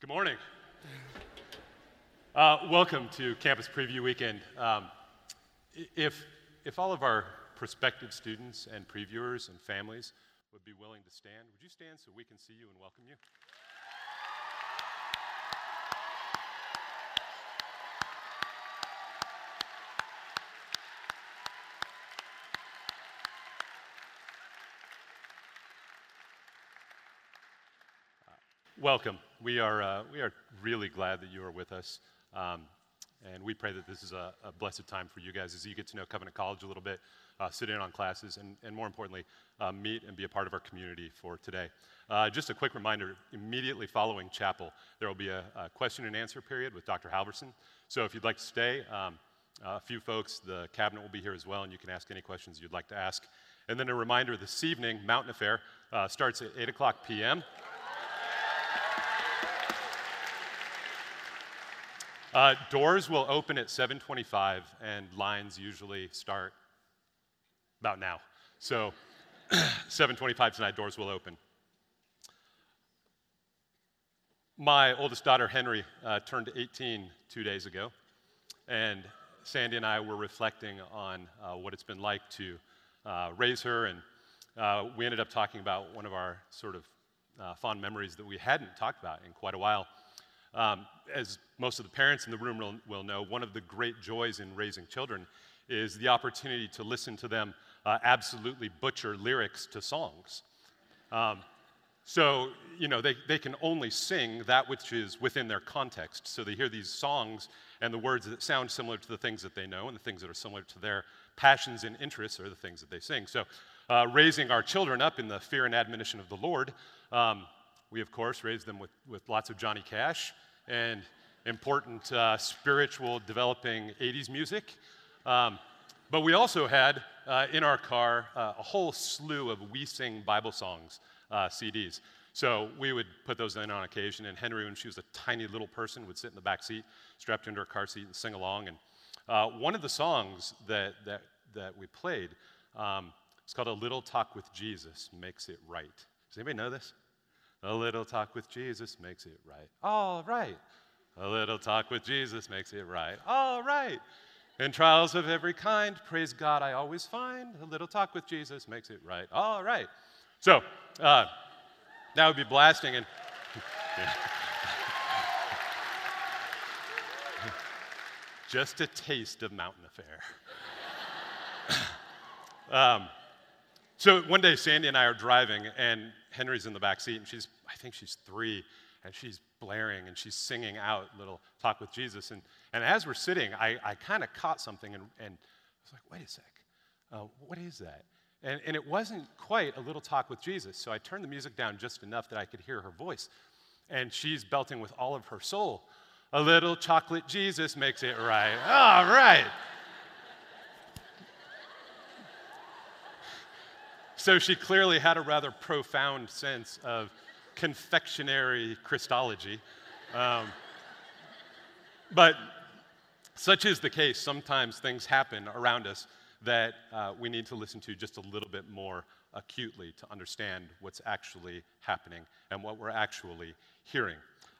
Good morning. Uh, welcome to Campus Preview Weekend. Um, if, if all of our prospective students and previewers and families would be willing to stand, would you stand so we can see you and welcome you? Welcome. We are, uh, we are really glad that you are with us. Um, and we pray that this is a, a, blessed time for you guys as you get to know Covenant College a little bit, uh, sit in on classes, and, and more importantly, uh, meet and be a part of our community for today. Uh, just a quick reminder immediately following chapel, there will be a, a, question and answer period with Dr. Halvorson. So if you'd like to stay, um, a few folks, the cabinet will be here as well, and you can ask any questions you'd like to ask. And then a reminder this evening, Mountain Affair uh, starts at 8 o'clock p.m. Uh, doors will open at 7:25, and lines usually start about now. So 7:25 tonight, doors will open. My oldest daughter, Henry, uh, turned 18 two days ago, and Sandy and I were reflecting on uh, what it's been like to uh, raise her, and uh, we ended up talking about one of our sort of uh, fond memories that we hadn't talked about in quite a while. Um, as most of the parents in the room will, will, know, one of the great joys in raising children is the opportunity to listen to them uh, absolutely butcher lyrics to songs. Um, so, you know, they, they can only sing that which is within their context. So they hear these songs and the words that sound similar to the things that they know and the things that are similar to their passions and interests are the things that they sing. So, uh, raising our children up in the fear and admonition of the Lord, um, we, of course, raised them with, with lots of Johnny Cash and important uh, spiritual developing 80s music. Um, but we also had uh, in our car uh, a whole slew of We Sing Bible Songs uh, CDs. So we would put those in on occasion, and Henry, when she was a tiny little person, would sit in the back seat, strapped into her car seat, and sing along. And uh, one of the songs that, that, that we played, um, it's called A Little Talk with Jesus Makes It Right. Does anybody know this? A little talk with Jesus makes it right. All right. A little talk with Jesus makes it right. All right. In trials of every kind, praise God, I always find a little talk with Jesus makes it right. All right. So, uh, that would be blasting and. Just a taste of Mountain Affair. um, so one day, Sandy and I are driving, and Henry's in the back seat, and she's, I think she's three, and she's blaring and she's singing out little talk with Jesus. And, and as we're sitting, I, I kind of caught something and, and I was like, wait a sec, uh, what is that? And, and it wasn't quite a little talk with Jesus. So I turned the music down just enough that I could hear her voice. And she's belting with all of her soul. A little chocolate Jesus makes it right. All right. So she clearly had a rather profound sense of confectionery Christology. Um, but such is the case. Sometimes things happen around us that uh, we need to listen to just a little bit more acutely to understand what's actually happening and what we're actually hearing.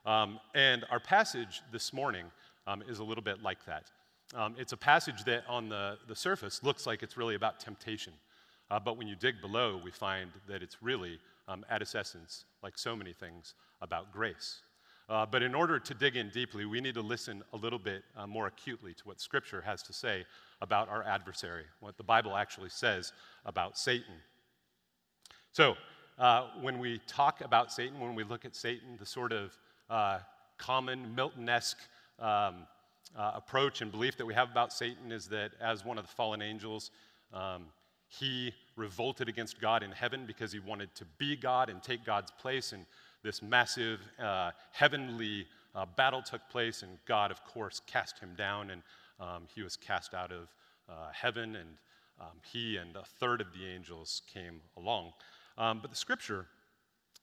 Um, and our passage this morning um, is a little bit like that. Um, it's a passage that on the, the surface looks like it's really about temptation. Uh, but when you dig below, we find that it's really, um, at its essence, like so many things, about grace. Uh, but in order to dig in deeply, we need to listen a little bit uh, more acutely to what Scripture has to say about our adversary, what the Bible actually says about Satan. So, uh, when we talk about Satan, when we look at Satan, the sort of uh, common Milton esque um, uh, approach and belief that we have about Satan is that as one of the fallen angels, um, he revolted against God in heaven because he wanted to be God and take God's place. And this massive uh, heavenly uh, battle took place, and God, of course, cast him down, and um, he was cast out of uh, heaven, and um, he and a third of the angels came along. Um, but the scripture,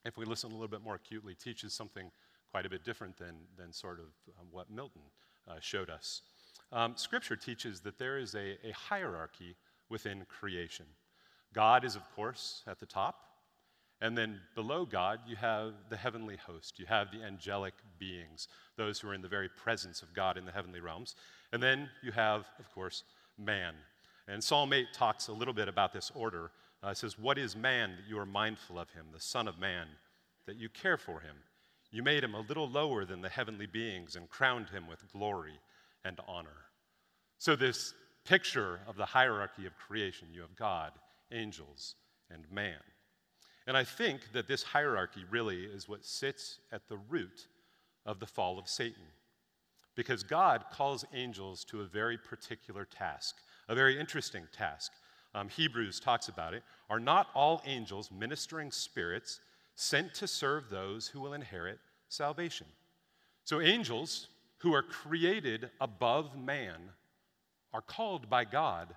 if we listen a little bit more acutely, teaches something quite a bit different than, than sort of um, what Milton uh, showed us. Um, scripture teaches that there is a, a hierarchy within creation. God is, of course, at the top, And then below God, you have the heavenly host. You have the angelic beings, those who are in the very presence of God in the heavenly realms. And then you have, of course, man. And Psalm 8 talks a little bit about this order. Uh, it says, What is man that you are mindful of him, the Son of Man, that you care for him? You made him a little lower than the heavenly beings and crowned him with glory and honor. So, this picture of the hierarchy of creation you have God, angels, and man. And I think that this hierarchy really is what sits at the root of the fall of Satan. Because God calls angels to a very particular task, a very interesting task. Um, Hebrews talks about it. Are not all angels ministering spirits sent to serve those who will inherit salvation? So, angels who are created above man are called by God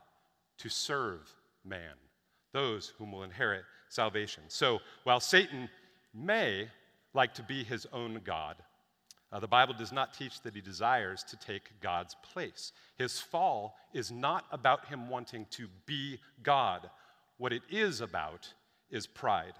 to serve man, those whom will inherit salvation. So while Satan may like to be his own God, uh, the Bible does not teach that he desires to take God's place. His fall is not about him wanting to be God. What it is about is pride.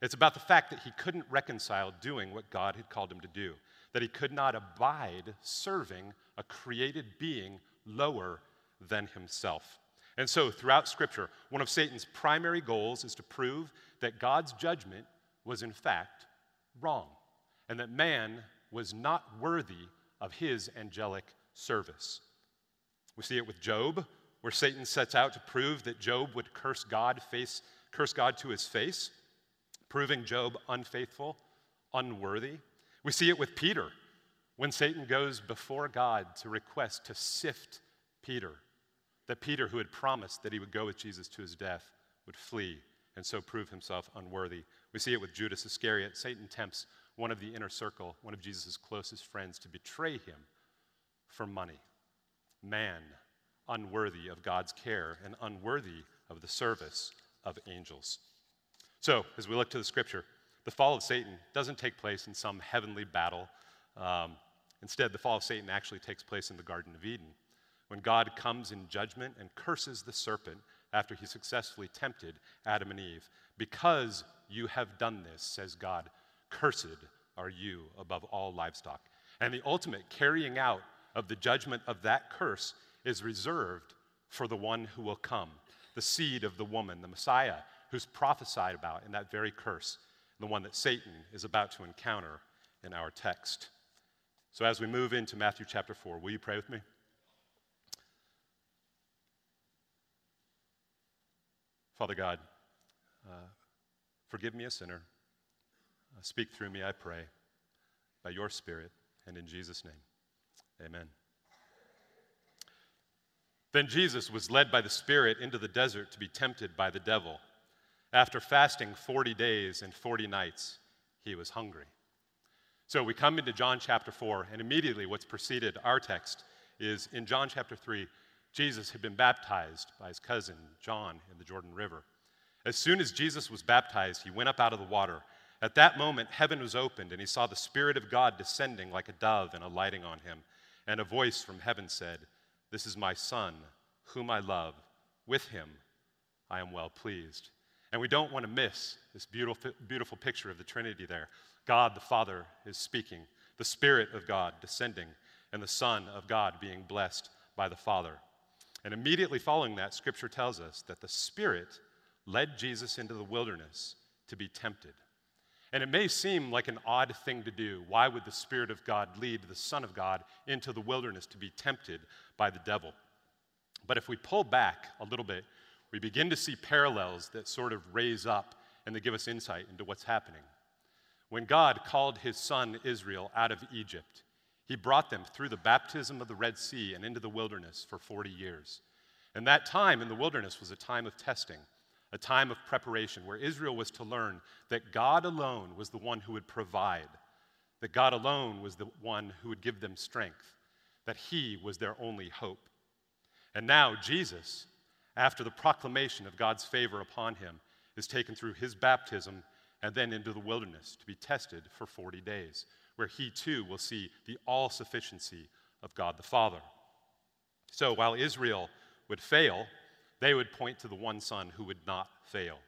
It's about the fact that he couldn't reconcile doing what God had called him to do, that he could not abide serving a created being lower than himself. And so, throughout Scripture, one of Satan's primary goals is to prove that God's judgment was, in fact, wrong, and that man was not worthy of his angelic service. We see it with Job, where Satan sets out to prove that Job would curse God, face, curse God to his face, proving Job unfaithful, unworthy. We see it with Peter, when Satan goes before God to request to sift Peter that Peter, who had promised that he would go with Jesus to his death, would flee and so prove himself unworthy. We see it with Judas Iscariot. Satan tempts one of the inner circle, one of Jesus' closest friends, to betray him for money. Man, unworthy of God's care and unworthy of the service of angels. So, as we look to the scripture, the fall of Satan doesn't take place in some heavenly battle. Um, instead, the fall of Satan actually takes place in the Garden of Eden when God comes in judgment and curses the serpent after he successfully tempted Adam and Eve. Because you have done this, says God, cursed are you above all livestock. And the ultimate carrying out of the judgment of that curse is reserved for the one who will come, the seed of the woman, the Messiah, who's prophesied about in that very curse, the one that Satan is about to encounter in our text. So, as we move into Matthew chapter 4, will you pray with me? Father God, uh, forgive me a sinner. Uh, speak through me, I pray, by your Spirit, and in Jesus' name. Amen. Then Jesus was led by the Spirit into the desert to be tempted by the devil. After fasting 40 days and 40 nights, he was hungry. So we come into John chapter 4, and immediately what's preceded our text is in John chapter 3, Jesus had been baptized by his cousin John in the Jordan River. As soon as Jesus was baptized, he went up out of the water. At that moment, heaven was opened, and he saw the Spirit of God descending like a dove and alighting on him. And a voice from heaven said, This is my Son, whom I love. With him I am well pleased. And we don't want to miss this beautiful, beautiful picture of the Trinity there. God the Father is speaking, the Spirit of God descending, and the Son of God being blessed by the Father. And immediately following that, Scripture tells us that the Spirit led Jesus into the wilderness to be tempted. And it may seem like an odd thing to do. Why would the Spirit of God lead the Son of God into the wilderness to be tempted by the devil? But if we pull back a little bit, we begin to see parallels that sort of raise up and they give us insight into what's happening. When God called his son Israel out of Egypt, he brought them through the baptism of the Red Sea and into the wilderness for 40 years. And that time in the wilderness was a time of testing, a time of preparation where Israel was to learn that God alone was the one who would provide, that God alone was the one who would give them strength, that He was their only hope. And now Jesus, after the proclamation of God's favor upon him, is taken through his baptism and then into the wilderness to be tested for 40 days where he too will see the all sufficiency of God the Father. So while Israel would fail, they would point to the one son who would not fail.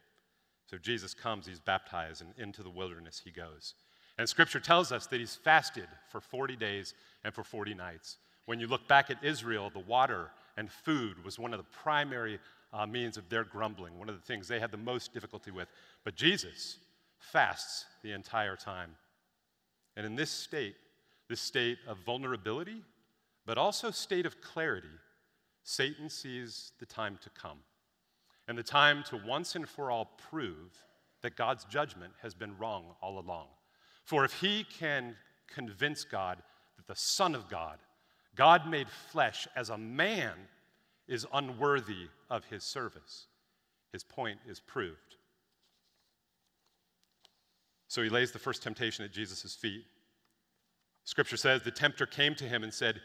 So Jesus comes, he's baptized, and into the wilderness he goes. And scripture tells us that he's fasted for 40 days and for 40 nights. When you look back at Israel, the water and food was one of the primary uh, means of their grumbling, one of the things they had the most difficulty with. But Jesus fasts the entire time. And in this state, this state of vulnerability, but also state of clarity, Satan sees the time to come and the time to once and for all prove that God's judgment has been wrong all along. For if he can convince God that the Son of God, God made flesh as a man, is unworthy of his service, his point is proved. So he lays the first temptation at Jesus' feet. Scripture says the tempter came to him and said,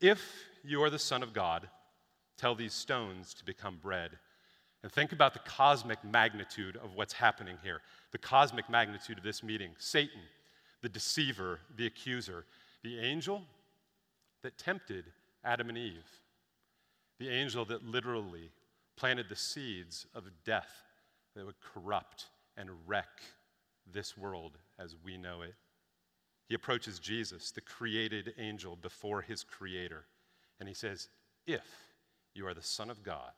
If you are the Son of God, tell these stones to become bread. And think about the cosmic magnitude of what's happening here, the cosmic magnitude of this meeting. Satan, the deceiver, the accuser, the angel that tempted Adam and Eve, the angel that literally planted the seeds of death that would corrupt and wreck this world as we know it. He approaches Jesus, the created angel, before his creator, and he says, If you are the Son of God,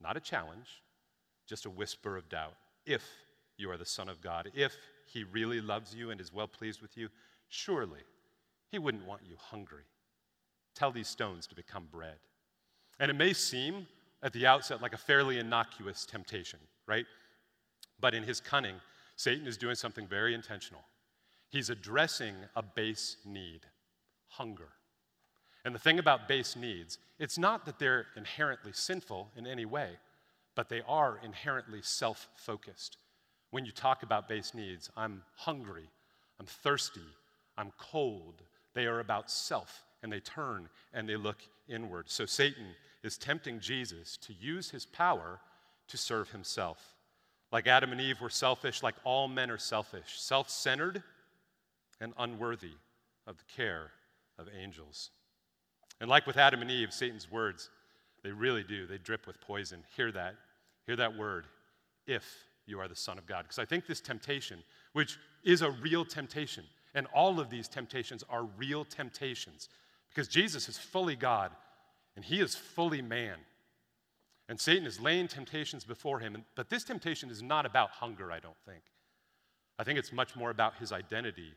not a challenge, just a whisper of doubt. If you are the Son of God, if He really loves you and is well pleased with you, surely He wouldn't want you hungry. Tell these stones to become bread. And it may seem at the outset like a fairly innocuous temptation, right? But in his cunning, Satan is doing something very intentional. He's addressing a base need hunger. And the thing about base needs, it's not that they're inherently sinful in any way, but they are inherently self focused. When you talk about base needs, I'm hungry, I'm thirsty, I'm cold, they are about self, and they turn and they look inward. So Satan is tempting Jesus to use his power to serve himself. Like Adam and Eve were selfish, like all men are selfish, self centered, and unworthy of the care of angels. And like with Adam and Eve, Satan's words, they really do, they drip with poison. Hear that. Hear that word, if you are the Son of God. Because I think this temptation, which is a real temptation, and all of these temptations are real temptations, because Jesus is fully God and he is fully man. And Satan is laying temptations before him. But this temptation is not about hunger, I don't think. I think it's much more about his identity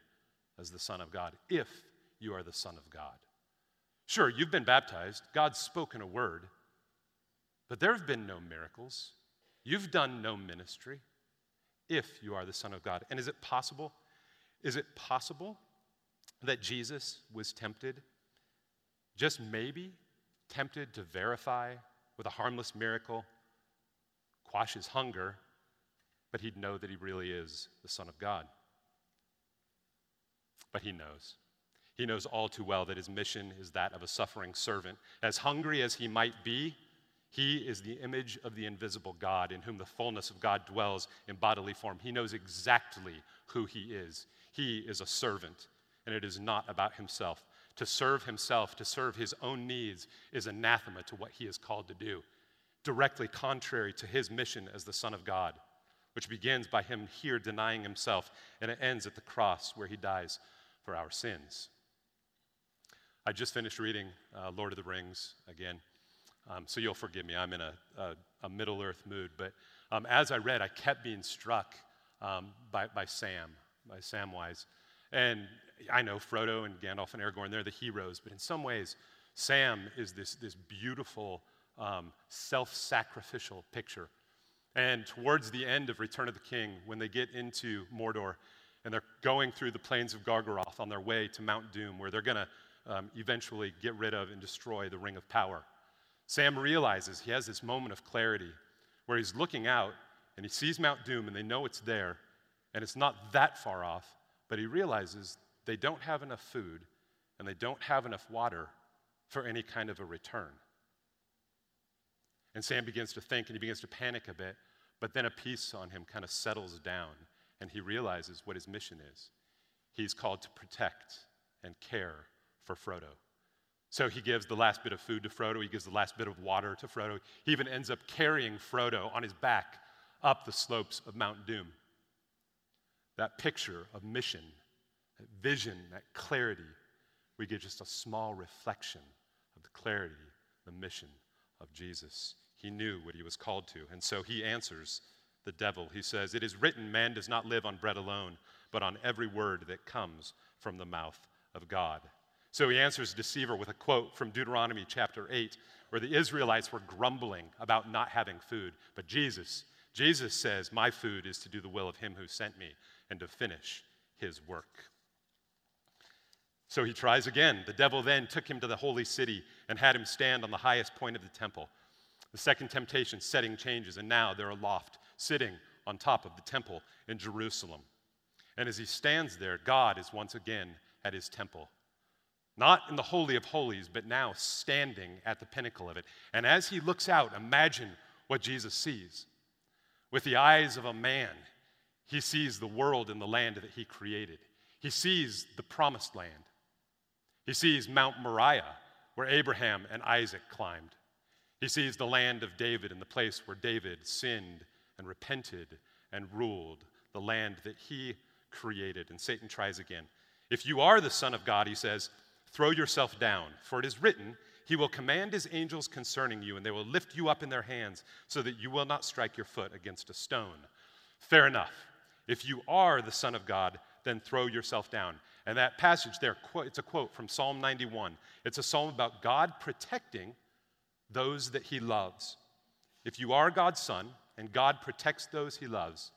as the Son of God, if you are the Son of God. Sure, you've been baptized, God's spoken a word, but there have been no miracles. You've done no ministry if you are the Son of God. And is it possible? Is it possible that Jesus was tempted, just maybe tempted to verify with a harmless miracle, quash his hunger, but he'd know that he really is the Son of God? But he knows. He knows all too well that his mission is that of a suffering servant. As hungry as he might be, he is the image of the invisible God in whom the fullness of God dwells in bodily form. He knows exactly who he is. He is a servant, and it is not about himself. To serve himself, to serve his own needs, is anathema to what he is called to do, directly contrary to his mission as the Son of God, which begins by him here denying himself, and it ends at the cross where he dies for our sins. I just finished reading uh, Lord of the Rings again, um, so you'll forgive me. I'm in a, a, a Middle Earth mood. But um, as I read, I kept being struck um, by, by Sam, by Samwise. And I know Frodo and Gandalf and Aragorn, they're the heroes, but in some ways, Sam is this, this beautiful, um, self sacrificial picture. And towards the end of Return of the King, when they get into Mordor and they're going through the plains of Gorgoroth on their way to Mount Doom, where they're going to um, eventually get rid of and destroy the Ring of Power. Sam realizes he has this moment of clarity where he's looking out and he sees Mount Doom and they know it's there and it's not that far off, but he realizes they don't have enough food and they don't have enough water for any kind of a return. And Sam begins to think and he begins to panic a bit, but then a peace on him kind of settles down and he realizes what his mission is. He's called to protect and care for Frodo. So he gives the last bit of food to Frodo, he gives the last bit of water to Frodo. He even ends up carrying Frodo on his back up the slopes of Mount Doom. That picture of mission, that vision, that clarity, we get just a small reflection of the clarity, the mission of Jesus. He knew what he was called to, and so he answers the devil. He says, It is written, man does not live on bread alone, but on every word that comes from the mouth of God. So he answers the deceiver with a quote from Deuteronomy chapter 8, where the Israelites were grumbling about not having food. But Jesus, Jesus says, My food is to do the will of him who sent me and to finish his work. So he tries again. The devil then took him to the holy city and had him stand on the highest point of the temple. The second temptation, setting changes, and now they're aloft, sitting on top of the temple in Jerusalem. And as he stands there, God is once again at his temple. Not in the Holy of Holies, but now standing at the pinnacle of it. And as he looks out, imagine what Jesus sees. With the eyes of a man, he sees the world and the land that he created. He sees the promised land. He sees Mount Moriah, where Abraham and Isaac climbed. He sees the land of David and the place where David sinned and repented and ruled, the land that he created. And Satan tries again. If you are the Son of God, he says, throw yourself down, for it is written, He will command His angels concerning you, and they will lift you up in their hands, so that you will not strike your foot against a stone. Fair enough. If you are the Son of God, then throw yourself down. And that passage there, it's a quote from Psalm 91. It's a psalm about God protecting those that He loves. If you are God's Son and God protects those He loves,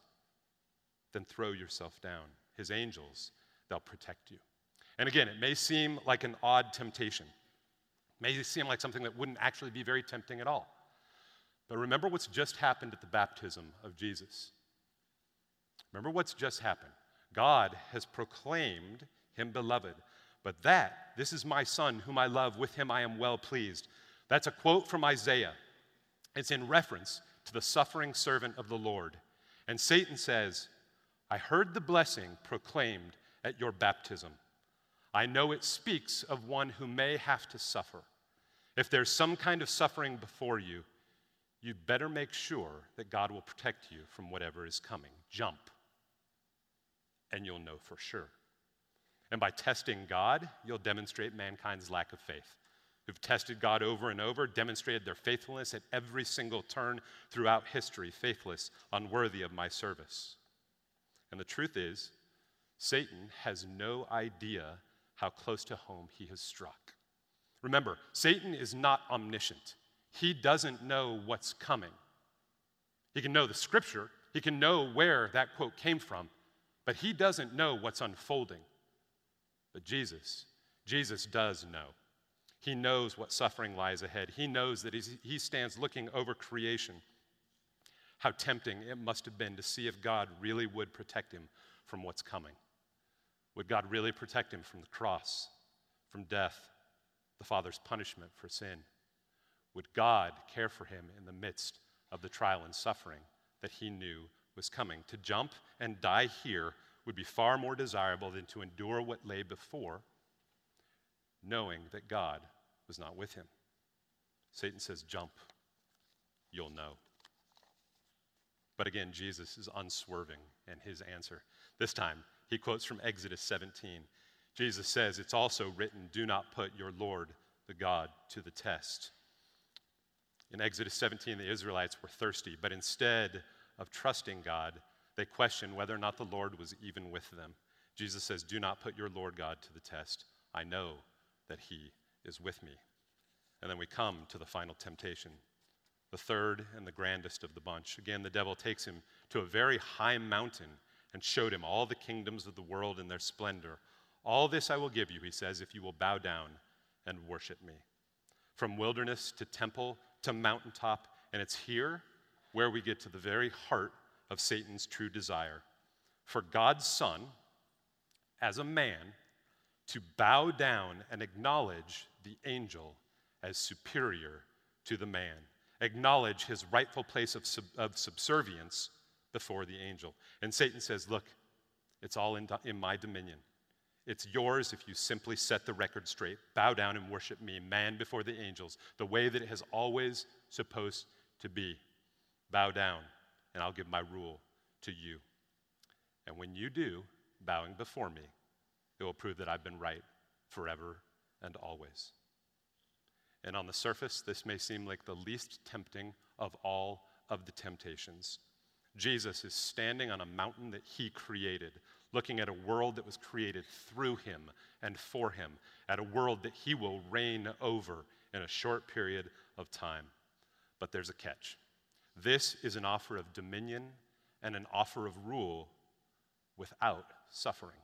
then throw yourself down. His angels, they'll protect you. And again, it may seem like an odd temptation. It may seem like something that wouldn't actually be very tempting at all. But remember what's just happened at the baptism of Jesus. Remember what's just happened. God has proclaimed him beloved. But that, this is my son whom I love, with him I am well pleased. That's a quote from Isaiah. It's in reference to the suffering servant of the Lord. And Satan says, I heard the blessing proclaimed at your baptism. I know it speaks of one who may have to suffer. If there's some kind of suffering before you, you'd better make sure that God will protect you from whatever is coming. Jump, and you'll know for sure. And by testing God, you'll demonstrate mankind's lack of faith. Who've tested God over and over, demonstrated their faithfulness at every single turn throughout history, faithless, unworthy of my service. And the truth is, Satan has no idea how close to home he has struck. Remember, Satan is not omniscient, he doesn't know what's coming. He can know the scripture, he can know where that quote came from, but he doesn't know what's unfolding. But Jesus, Jesus does know. He knows what suffering lies ahead. He knows that he stands looking over creation. How tempting it must have been to see if God really would protect him from what's coming. Would God really protect him from the cross, from death, the Father's punishment for sin? Would God care for him in the midst of the trial and suffering that he knew was coming? To jump and die here would be far more desirable than to endure what lay before, knowing that God was not with him. Satan says, Jump, you'll know. But again, Jesus is unswerving in his answer. This time, he quotes from Exodus 17. Jesus says, It's also written, Do not put your Lord, the God, to the test. In Exodus 17, the Israelites were thirsty, but instead of trusting God, they questioned whether or not the Lord was even with them. Jesus says, Do not put your Lord God to the test. I know that he is with me. And then we come to the final temptation, the third and the grandest of the bunch. Again, the devil takes him to a very high mountain and showed him all the kingdoms of the world and their splendor. All this I will give you, he says, if you will bow down and worship me. From wilderness to temple to mountaintop, and it's here where we get to the very heart of Satan's true desire. For God's Son, as a man, to bow down and acknowledge the angel as superior to the man, acknowledge his rightful place of, sub- of subservience before the angel. And Satan says, Look, it's all in, in my dominion. It's yours if you simply set the record straight, bow down and worship me, man before the angels, the way that it has always supposed to be. Bow down and I'll give my rule to you. And when you do, bowing before me, it will prove that I've been right forever and always. And on the surface, this may seem like the least tempting of all of the temptations. Jesus is standing on a mountain that he created, looking at a world that was created through him and for him, at a world that he will reign over in a short period of time. But there's a catch. This is an offer of dominion and an offer of rule without suffering,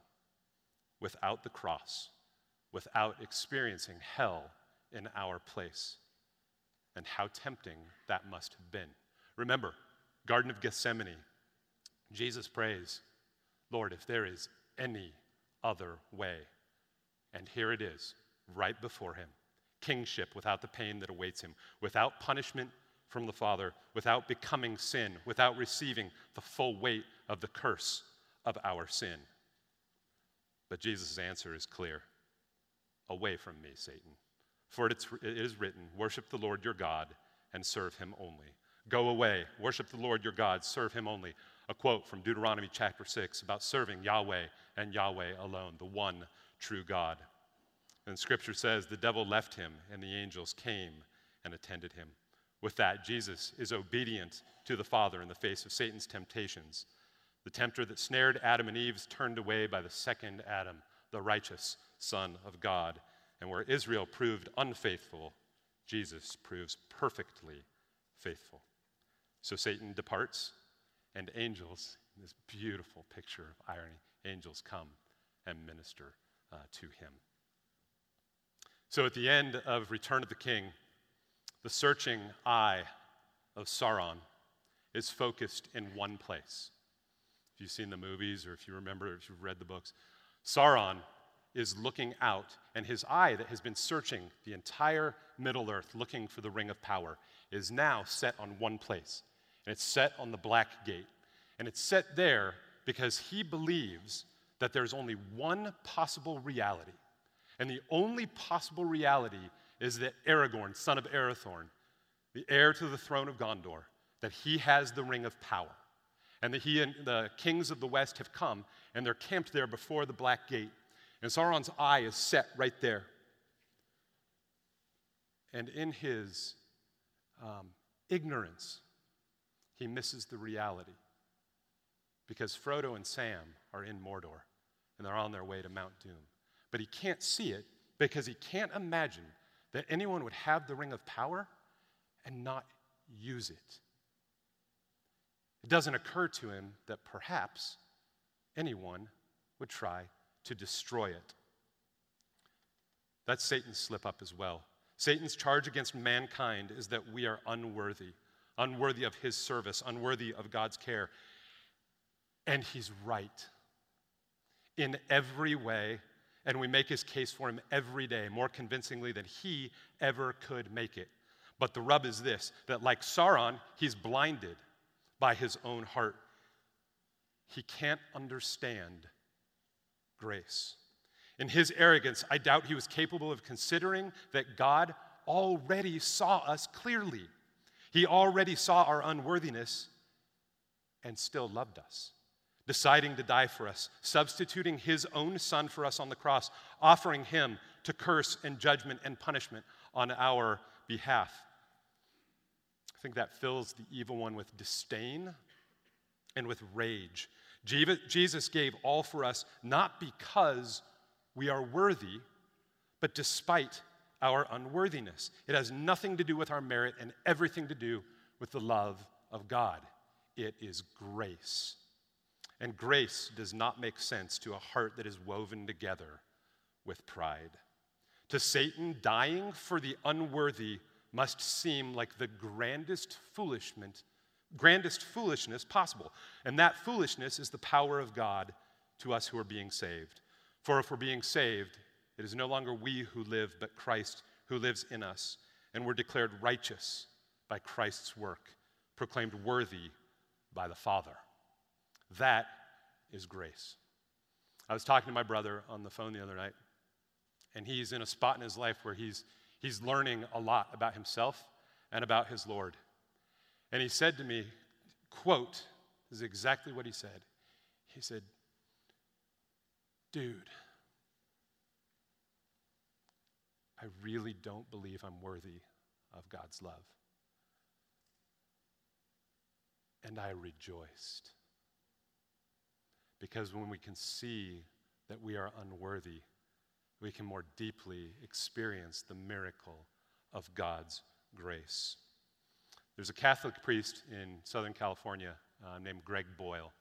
without the cross, without experiencing hell in our place. And how tempting that must have been. Remember, Garden of Gethsemane, Jesus prays, Lord, if there is any other way. And here it is, right before him kingship without the pain that awaits him, without punishment from the Father, without becoming sin, without receiving the full weight of the curse of our sin. But Jesus' answer is clear Away from me, Satan. For it is written, Worship the Lord your God and serve him only. Go away, worship the Lord your God, serve him only. A quote from Deuteronomy chapter 6 about serving Yahweh and Yahweh alone, the one true God. And scripture says the devil left him and the angels came and attended him. With that, Jesus is obedient to the Father in the face of Satan's temptations. The tempter that snared Adam and Eve is turned away by the second Adam, the righteous Son of God. And where Israel proved unfaithful, Jesus proves perfectly faithful. So Satan departs, and angels, this beautiful picture of irony, angels come and minister uh, to him. So at the end of Return of the King, the searching eye of Sauron is focused in one place. If you've seen the movies or if you remember, if you've read the books, Sauron is looking out, and his eye that has been searching the entire Middle Earth looking for the Ring of Power is now set on one place and it's set on the black gate. And it's set there because he believes that there's only one possible reality. And the only possible reality is that Aragorn, son of Arathorn, the heir to the throne of Gondor, that he has the ring of power. And that he and the kings of the west have come and they're camped there before the black gate. And Sauron's eye is set right there. And in his um, ignorance, he misses the reality. Because Frodo and Sam are in Mordor and they're on their way to Mount Doom. But he can't see it because he can't imagine that anyone would have the ring of power and not use it. It doesn't occur to him that perhaps anyone would try to destroy it. That's Satan's slip up as well. Satan's charge against mankind is that we are unworthy unworthy of his service, unworthy of God's care. And he's right in every way, and we make his case for him every day more convincingly than he ever could make it. But the rub is this that, like Sauron, he's blinded by his own heart. He can't understand grace. In his arrogance, I doubt he was capable of considering that God already saw us clearly. He already saw our unworthiness and still loved us, deciding to die for us, substituting his own son for us on the cross, offering him to curse and judgment and punishment on our behalf. I think that fills the evil one with disdain and with rage. Jesus gave all for us not because we are worthy, but despite our unworthiness. It has nothing to do with our merit and everything to do with the love of God. It is grace. And grace does not make sense to a heart that is woven together with pride. To Satan, dying for the unworthy must seem like the grandest foolishness, grandest foolishness possible. And that foolishness is the power of God to us who are being saved. For if we're being saved, it is no longer we who live, but Christ who lives in us. And we're declared righteous by Christ's work, proclaimed worthy by the Father. That is grace. I was talking to my brother on the phone the other night, and he's in a spot in his life where he's, he's learning a lot about himself and about his Lord. And he said to me, quote is exactly what he said. He said, Dude, I really don't believe I'm worthy of God's love. And I rejoiced. Because when we can see that we are unworthy, we can more deeply experience the miracle of God's grace. There's a Catholic priest in Southern California uh, named Greg Boyle.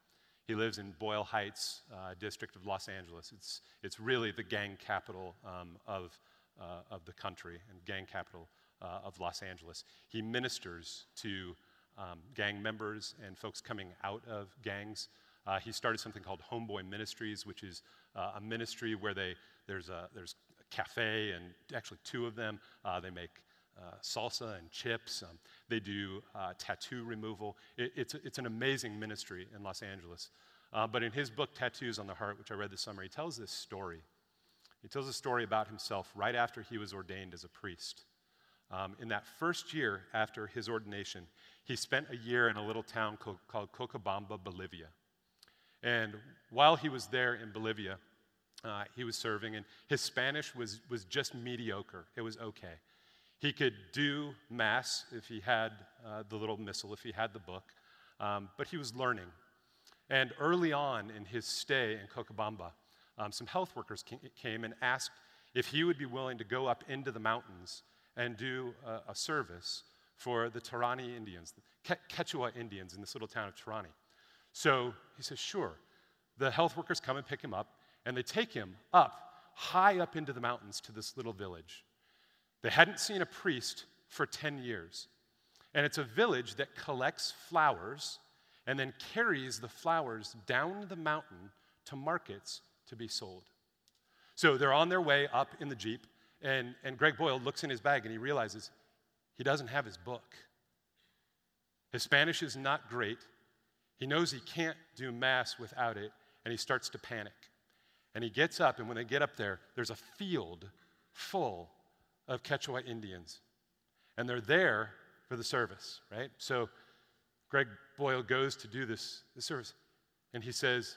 He lives in Boyle Heights, uh, district of Los Angeles. It's, it's really the gang capital um, of, uh, of the country and gang capital uh, of Los Angeles. He ministers to um, gang members and folks coming out of gangs. Uh, he started something called Homeboy Ministries, which is uh, a ministry where they, there's, a, there's a cafe, and actually two of them. Uh, they make uh, salsa and chips. Um, they do uh, tattoo removal. It, it's, it's an amazing ministry in Los Angeles. Uh, but in his book, Tattoos on the Heart, which I read this summer, he tells this story. He tells a story about himself right after he was ordained as a priest. Um, in that first year after his ordination, he spent a year in a little town called, called Cochabamba, Bolivia. And while he was there in Bolivia, uh, he was serving, and his Spanish was, was just mediocre. It was okay. He could do Mass if he had uh, the little missal, if he had the book, um, but he was learning. And early on in his stay in Cochabamba, um, some health workers came and asked if he would be willing to go up into the mountains and do a, a service for the Tarani Indians, the Quechua Indians in this little town of Tarani. So he says, sure. The health workers come and pick him up, and they take him up, high up into the mountains to this little village. They hadn't seen a priest for 10 years. And it's a village that collects flowers and then carries the flowers down the mountain to markets to be sold. So they're on their way up in the Jeep, and, and Greg Boyle looks in his bag and he realizes he doesn't have his book. His Spanish is not great. He knows he can't do Mass without it, and he starts to panic. And he gets up, and when they get up there, there's a field full of Quechua Indians. And they're there for the service, right? So Greg Boyle goes to do this, this service, and he says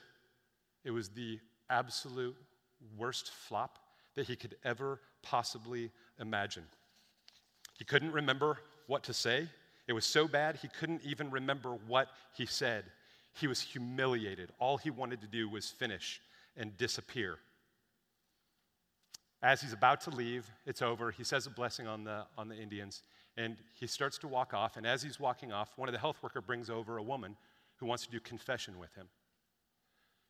it was the absolute worst flop that he could ever possibly imagine. He couldn't remember what to say. It was so bad, he couldn't even remember what he said. He was humiliated. All he wanted to do was finish and disappear. As he's about to leave, it's over. He says a blessing on the, on the Indians, and he starts to walk off. And as he's walking off, one of the health worker brings over a woman who wants to do confession with him.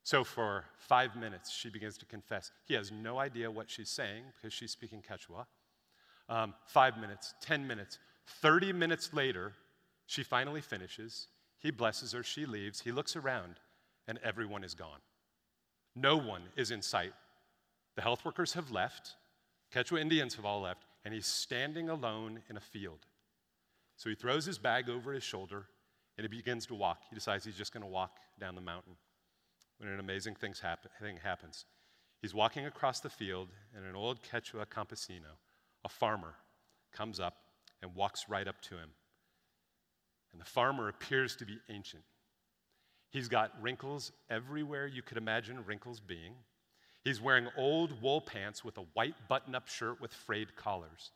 So for five minutes, she begins to confess. He has no idea what she's saying because she's speaking Quechua. Um, five minutes, 10 minutes, 30 minutes later, she finally finishes. He blesses her, she leaves. He looks around, and everyone is gone. No one is in sight. The health workers have left, Quechua Indians have all left, and he's standing alone in a field. So he throws his bag over his shoulder and he begins to walk. He decides he's just going to walk down the mountain. When an amazing happen, thing happens, he's walking across the field, and an old Quechua campesino, a farmer, comes up and walks right up to him. And the farmer appears to be ancient. He's got wrinkles everywhere you could imagine wrinkles being. He's wearing old wool pants with a white button up shirt with frayed collars.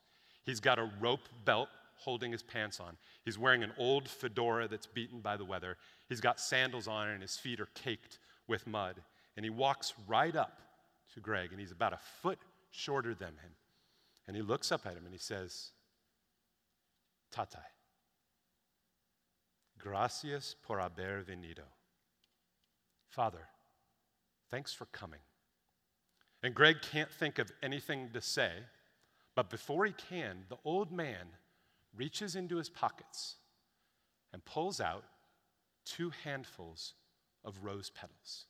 He's got a rope belt holding his pants on. He's wearing an old fedora that's beaten by the weather. He's got sandals on, and his feet are caked with mud. And he walks right up to Greg, and he's about a foot shorter than him. And he looks up at him and he says, Tatai, gracias por haber venido. Father, thanks for coming. And Greg can't think of anything to say, but before he can, the old man reaches into his pockets and pulls out two handfuls of rose petals.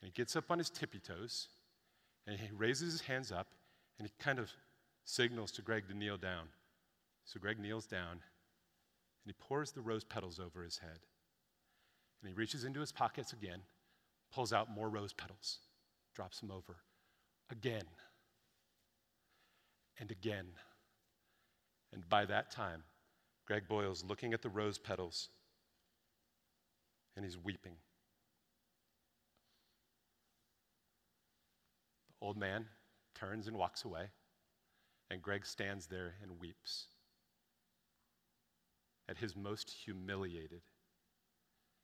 And he gets up on his tippy toes and he raises his hands up and he kind of signals to Greg to kneel down. So Greg kneels down and he pours the rose petals over his head. And he reaches into his pockets again, pulls out more rose petals drops them over again and again. And by that time, Greg Boyle's looking at the rose petals and he's weeping. The old man turns and walks away, and Greg stands there and weeps. At his most humiliated,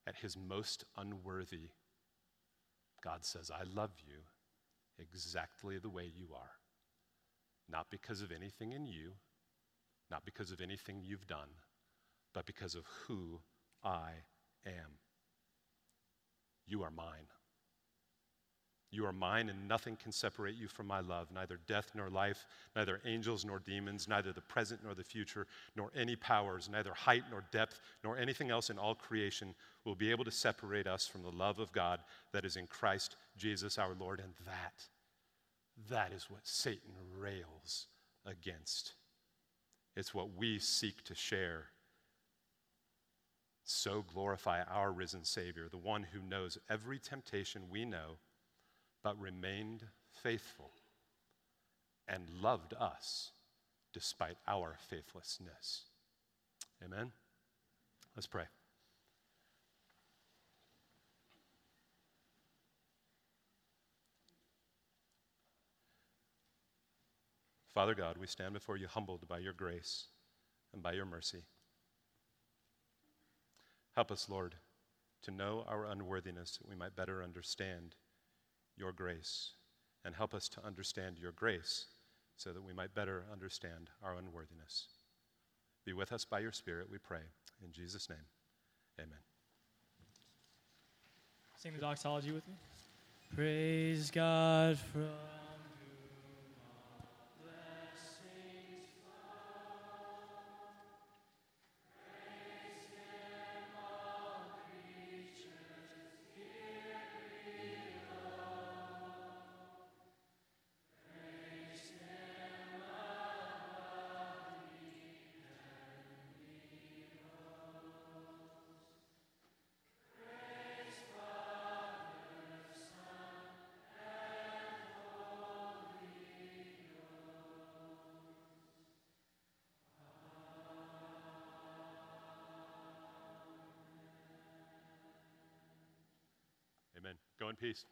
at his most unworthy, God says, I love you exactly the way you are. Not because of anything in you, not because of anything you've done, but because of who I am. You are mine. You are mine, and nothing can separate you from my love neither death nor life, neither angels nor demons, neither the present nor the future, nor any powers, neither height nor depth, nor anything else in all creation will be able to separate us from the love of God that is in Christ Jesus our Lord. And that, that is what Satan rails against. It's what we seek to share so glorify our risen Savior, the one who knows every temptation we know, but remained faithful and loved us despite our faithlessness. Amen? Let's pray. Father God, we stand before you humbled by your grace and by your mercy. Help us, Lord, to know our unworthiness that we might better understand your grace. And help us to understand your grace so that we might better understand our unworthiness. Be with us by your Spirit, we pray. In Jesus' name, amen. Sing the doxology with me. Praise God from. Go in peace.